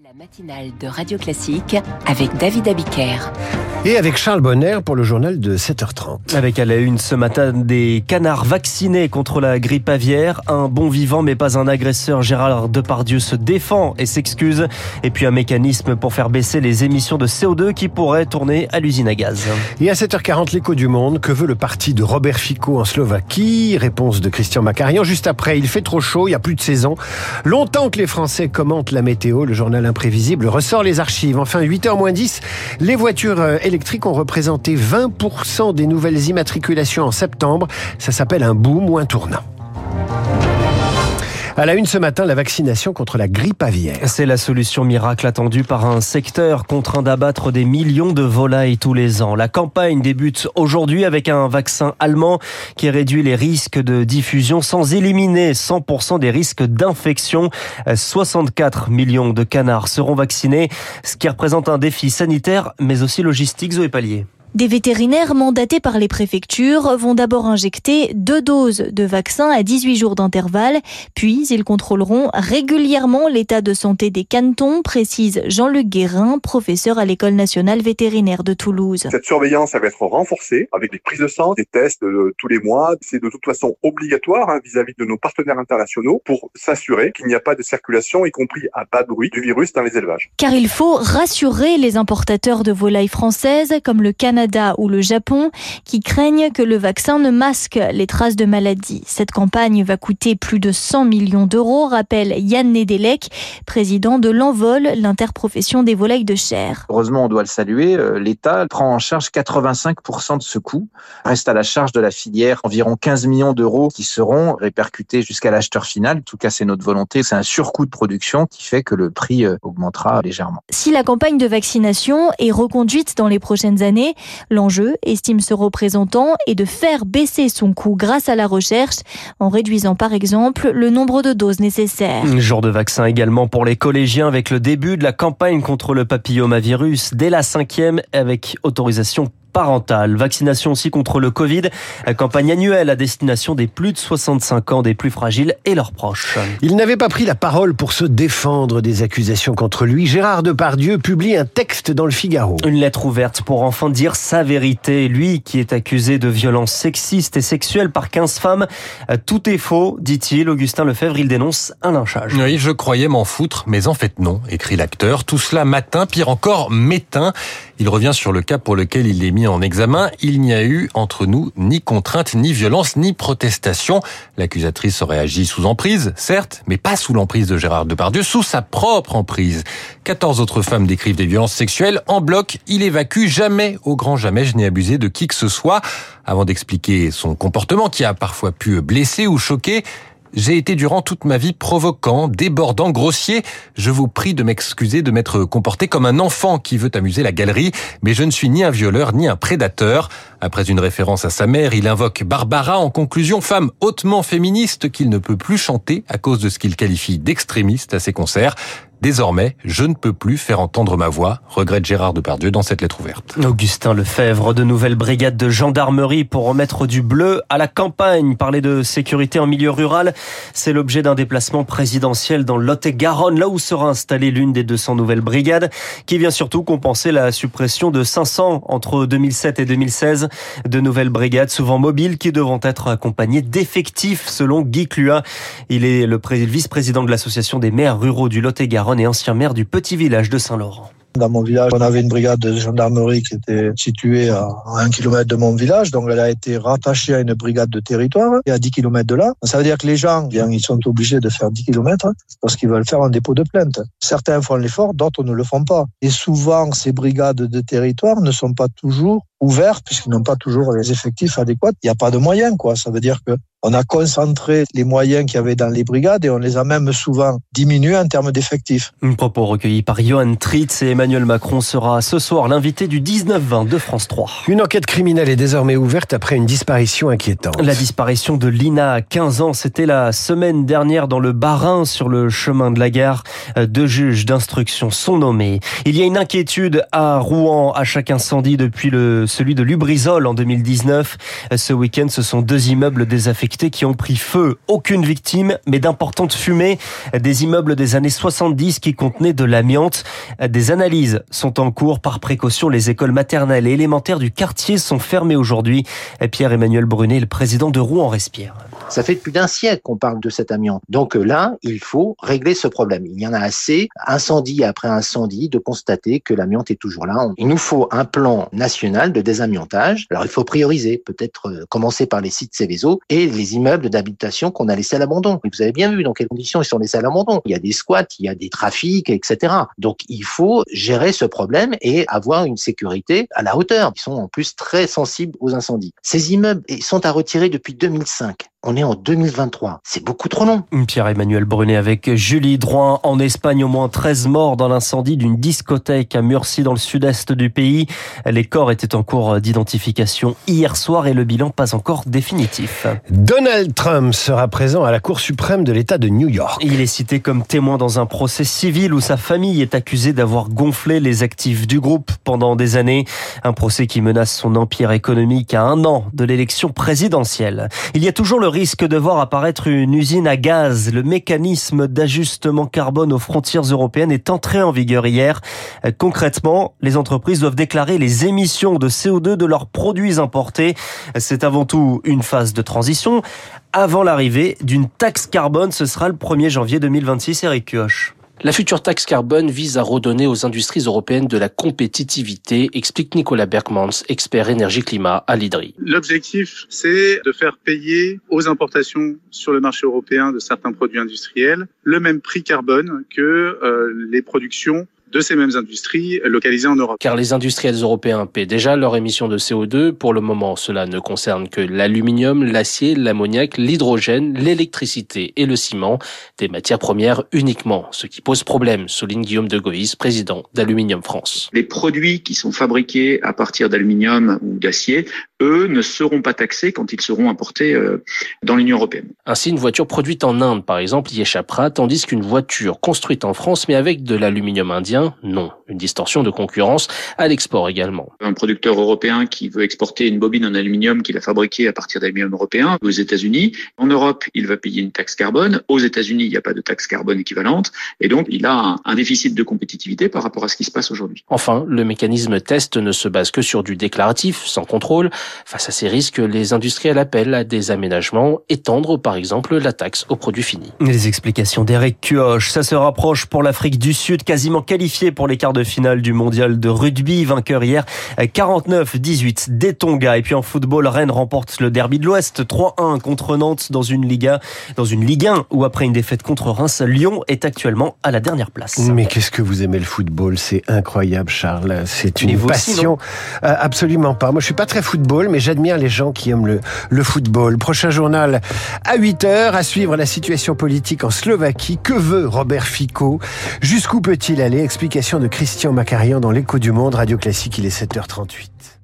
La matinale de Radio Classique avec David Abiker. Et avec Charles Bonner pour le journal de 7h30. Avec à la une ce matin des canards vaccinés contre la grippe aviaire. Un bon vivant mais pas un agresseur. Gérard Depardieu se défend et s'excuse. Et puis un mécanisme pour faire baisser les émissions de CO2 qui pourrait tourner à l'usine à gaz. Et à 7h40, l'écho du monde. Que veut le parti de Robert Fico en Slovaquie? Réponse de Christian Macarian. Juste après, il fait trop chaud, il y a plus de saison. Longtemps que les Français commentent la météo, le journal imprévisible ressort les archives. Enfin, 8h moins 10, les voitures euh, électriques ont représenté 20% des nouvelles immatriculations en septembre. Ça s'appelle un boom ou un tournant. À la une ce matin, la vaccination contre la grippe aviaire. C'est la solution miracle attendue par un secteur contraint d'abattre des millions de volailles tous les ans. La campagne débute aujourd'hui avec un vaccin allemand qui réduit les risques de diffusion sans éliminer 100% des risques d'infection. 64 millions de canards seront vaccinés, ce qui représente un défi sanitaire mais aussi logistique, Zoé Pallier. Des vétérinaires mandatés par les préfectures vont d'abord injecter deux doses de vaccin à 18 jours d'intervalle, puis ils contrôleront régulièrement l'état de santé des cantons, précise Jean-Luc Guérin, professeur à l'École nationale vétérinaire de Toulouse. Cette surveillance va être renforcée avec des prises de sang, des tests euh, tous les mois. C'est de toute façon obligatoire hein, vis-à-vis de nos partenaires internationaux pour s'assurer qu'il n'y a pas de circulation, y compris à bas bruit, du virus dans les élevages. Car il faut rassurer les importateurs de volailles françaises comme le Canada ou le Japon qui craignent que le vaccin ne masque les traces de maladie. Cette campagne va coûter plus de 100 millions d'euros, rappelle Yann Nedelec, président de l'Envol, l'interprofession des volailles de chair. Heureusement, on doit le saluer, euh, l'État prend en charge 85% de ce coût. Reste à la charge de la filière environ 15 millions d'euros qui seront répercutés jusqu'à l'acheteur final. En tout cas, c'est notre volonté. C'est un surcoût de production qui fait que le prix euh, augmentera légèrement. Si la campagne de vaccination est reconduite dans les prochaines années, L'enjeu, estime ce représentant, est de faire baisser son coût grâce à la recherche, en réduisant par exemple le nombre de doses nécessaires. Jour de vaccin également pour les collégiens avec le début de la campagne contre le papillomavirus dès la cinquième avec autorisation parentale. Vaccination aussi contre le Covid. Campagne annuelle à destination des plus de 65 ans, des plus fragiles et leurs proches. Il n'avait pas pris la parole pour se défendre des accusations contre lui. Gérard Depardieu publie un texte dans le Figaro. Une lettre ouverte pour enfin dire sa vérité. Lui qui est accusé de violences sexistes et sexuelles par 15 femmes. Tout est faux, dit-il. Augustin Lefebvre, il dénonce un lynchage. Oui, je croyais m'en foutre, mais en fait non, écrit l'acteur. Tout cela matin, pire encore, métain. Il revient sur le cas pour lequel il est mis en examen. Il n'y a eu entre nous ni contrainte, ni violence, ni protestation. L'accusatrice aurait agi sous emprise, certes, mais pas sous l'emprise de Gérard Depardieu, sous sa propre emprise. 14 autres femmes décrivent des violences sexuelles. En bloc, il évacue jamais, au grand jamais, je n'ai abusé de qui que ce soit. Avant d'expliquer son comportement qui a parfois pu blesser ou choquer, j'ai été durant toute ma vie provoquant, débordant, grossier. Je vous prie de m'excuser de m'être comporté comme un enfant qui veut amuser la galerie, mais je ne suis ni un violeur ni un prédateur. Après une référence à sa mère, il invoque Barbara en conclusion, femme hautement féministe qu'il ne peut plus chanter à cause de ce qu'il qualifie d'extrémiste à ses concerts. Désormais, je ne peux plus faire entendre ma voix, regrette Gérard Depardieu dans cette lettre ouverte. Augustin Lefebvre, de nouvelles brigades de gendarmerie pour remettre du bleu à la campagne. Parler de sécurité en milieu rural, c'est l'objet d'un déplacement présidentiel dans Lot-et-Garonne, là où sera installée l'une des 200 nouvelles brigades, qui vient surtout compenser la suppression de 500 entre 2007 et 2016. De nouvelles brigades, souvent mobiles, qui devront être accompagnées d'effectifs, selon Guy Clua. Il est le vice-président de l'association des maires ruraux du Lot-et-Garonne et ancien maire du petit village de Saint-Laurent. Dans mon village, on avait une brigade de gendarmerie qui était située à un kilomètre de mon village, donc elle a été rattachée à une brigade de territoire et à 10 kilomètres de là. Ça veut dire que les gens, bien, ils sont obligés de faire 10 kilomètres parce qu'ils veulent faire un dépôt de plainte. Certains font l'effort, d'autres ne le font pas. Et souvent, ces brigades de territoire ne sont pas toujours ouvertes puisqu'ils n'ont pas toujours les effectifs adéquats. Il n'y a pas de moyens, quoi. Ça veut dire que on a concentré les moyens qu'il y avait dans les brigades et on les a même souvent diminués en termes d'effectifs. Un propos recueilli par Johan Tritz et Emmanuel Macron sera ce soir l'invité du 19-20 de France 3. Une enquête criminelle est désormais ouverte après une disparition inquiétante. La disparition de Lina à 15 ans, c'était la semaine dernière dans le Bas-Rhin sur le chemin de la gare. Deux juges d'instruction sont nommés. Il y a une inquiétude à Rouen à chaque incendie depuis le celui de Lubrizol en 2019. Ce week-end, ce sont deux immeubles désaffectés qui ont pris feu. Aucune victime, mais d'importantes fumées. Des immeubles des années 70 qui contenaient de l'amiante. Des analyses sont en cours. Par précaution, les écoles maternelles et élémentaires du quartier sont fermées aujourd'hui. Pierre-Emmanuel Brunet, le président de Rouen, respire. Ça fait plus d'un siècle qu'on parle de cet amiante. Donc là, il faut régler ce problème. Il y en a assez, incendie après incendie, de constater que l'amiante est toujours là. Il nous faut un plan national de désamiantage. Alors il faut prioriser, peut-être euh, commencer par les sites Céveso et les immeubles d'habitation qu'on a laissés à l'abandon. Vous avez bien vu dans quelles conditions ils sont laissés à l'abandon. Il y a des squats, il y a des trafics, etc. Donc il faut gérer ce problème et avoir une sécurité à la hauteur. Ils sont en plus très sensibles aux incendies. Ces immeubles sont à retirer depuis 2005. On est en 2023. C'est beaucoup trop long. Pierre-Emmanuel Brunet avec Julie Drouin. En Espagne, au moins 13 morts dans l'incendie d'une discothèque à Murcie dans le sud-est du pays. Les corps étaient en cours d'identification hier soir et le bilan pas encore définitif. Donald Trump sera présent à la Cour suprême de l'État de New York. Il est cité comme témoin dans un procès civil où sa famille est accusée d'avoir gonflé les actifs du groupe pendant des années. Un procès qui menace son empire économique à un an de l'élection présidentielle. Il y a toujours le risque de voir apparaître une usine à gaz. Le mécanisme d'ajustement carbone aux frontières européennes est entré en vigueur hier. Concrètement, les entreprises doivent déclarer les émissions de CO2 de leurs produits importés. C'est avant tout une phase de transition avant l'arrivée d'une taxe carbone. Ce sera le 1er janvier 2026, Eric Kioch. La future taxe carbone vise à redonner aux industries européennes de la compétitivité, explique Nicolas Bergmans, expert énergie-climat à l'IDRI. L'objectif, c'est de faire payer aux importations sur le marché européen de certains produits industriels le même prix carbone que euh, les productions de ces mêmes industries localisées en Europe. Car les industriels européens paient déjà leurs émissions de CO2. Pour le moment, cela ne concerne que l'aluminium, l'acier, l'ammoniac, l'hydrogène, l'électricité et le ciment, des matières premières uniquement, ce qui pose problème, souligne Guillaume de Goïs, président d'Aluminium France. Les produits qui sont fabriqués à partir d'aluminium ou d'acier, eux, ne seront pas taxés quand ils seront importés euh, dans l'Union européenne. Ainsi, une voiture produite en Inde, par exemple, y échappera, tandis qu'une voiture construite en France, mais avec de l'aluminium indien, non. Une distorsion de concurrence à l'export également. Un producteur européen qui veut exporter une bobine en aluminium qu'il a fabriquée à partir d'aluminium européen aux États-Unis. En Europe, il va payer une taxe carbone. Aux États-Unis, il n'y a pas de taxe carbone équivalente. Et donc, il a un, déficit de compétitivité par rapport à ce qui se passe aujourd'hui. Enfin, le mécanisme test ne se base que sur du déclaratif, sans contrôle. Face à ces risques, les industriels appellent à des aménagements, étendre par exemple la taxe aux produits finis. Les explications d'Eric Cuoche, ça se rapproche pour l'Afrique du Sud, quasiment qualifiée pour les quarts de finale du mondial de rugby. Vainqueur hier 49-18 des Tonga. Et puis en football, Rennes remporte le derby de l'Ouest 3-1 contre Nantes dans une Liga, dans une Ligue 1 où après une défaite contre Reims, Lyon est actuellement à la dernière place. Mais qu'est-ce que vous aimez le football? C'est incroyable, Charles. C'est une passion. Euh, absolument pas. Moi, je suis pas très football, mais j'admire les gens qui aiment le, le football. Prochain journal à 8 heures à suivre la situation politique en Slovaquie. Que veut Robert Fico? Jusqu'où peut-il aller? Explication de Christian Macarian dans l'écho du monde, Radio Classique, il est 7h38.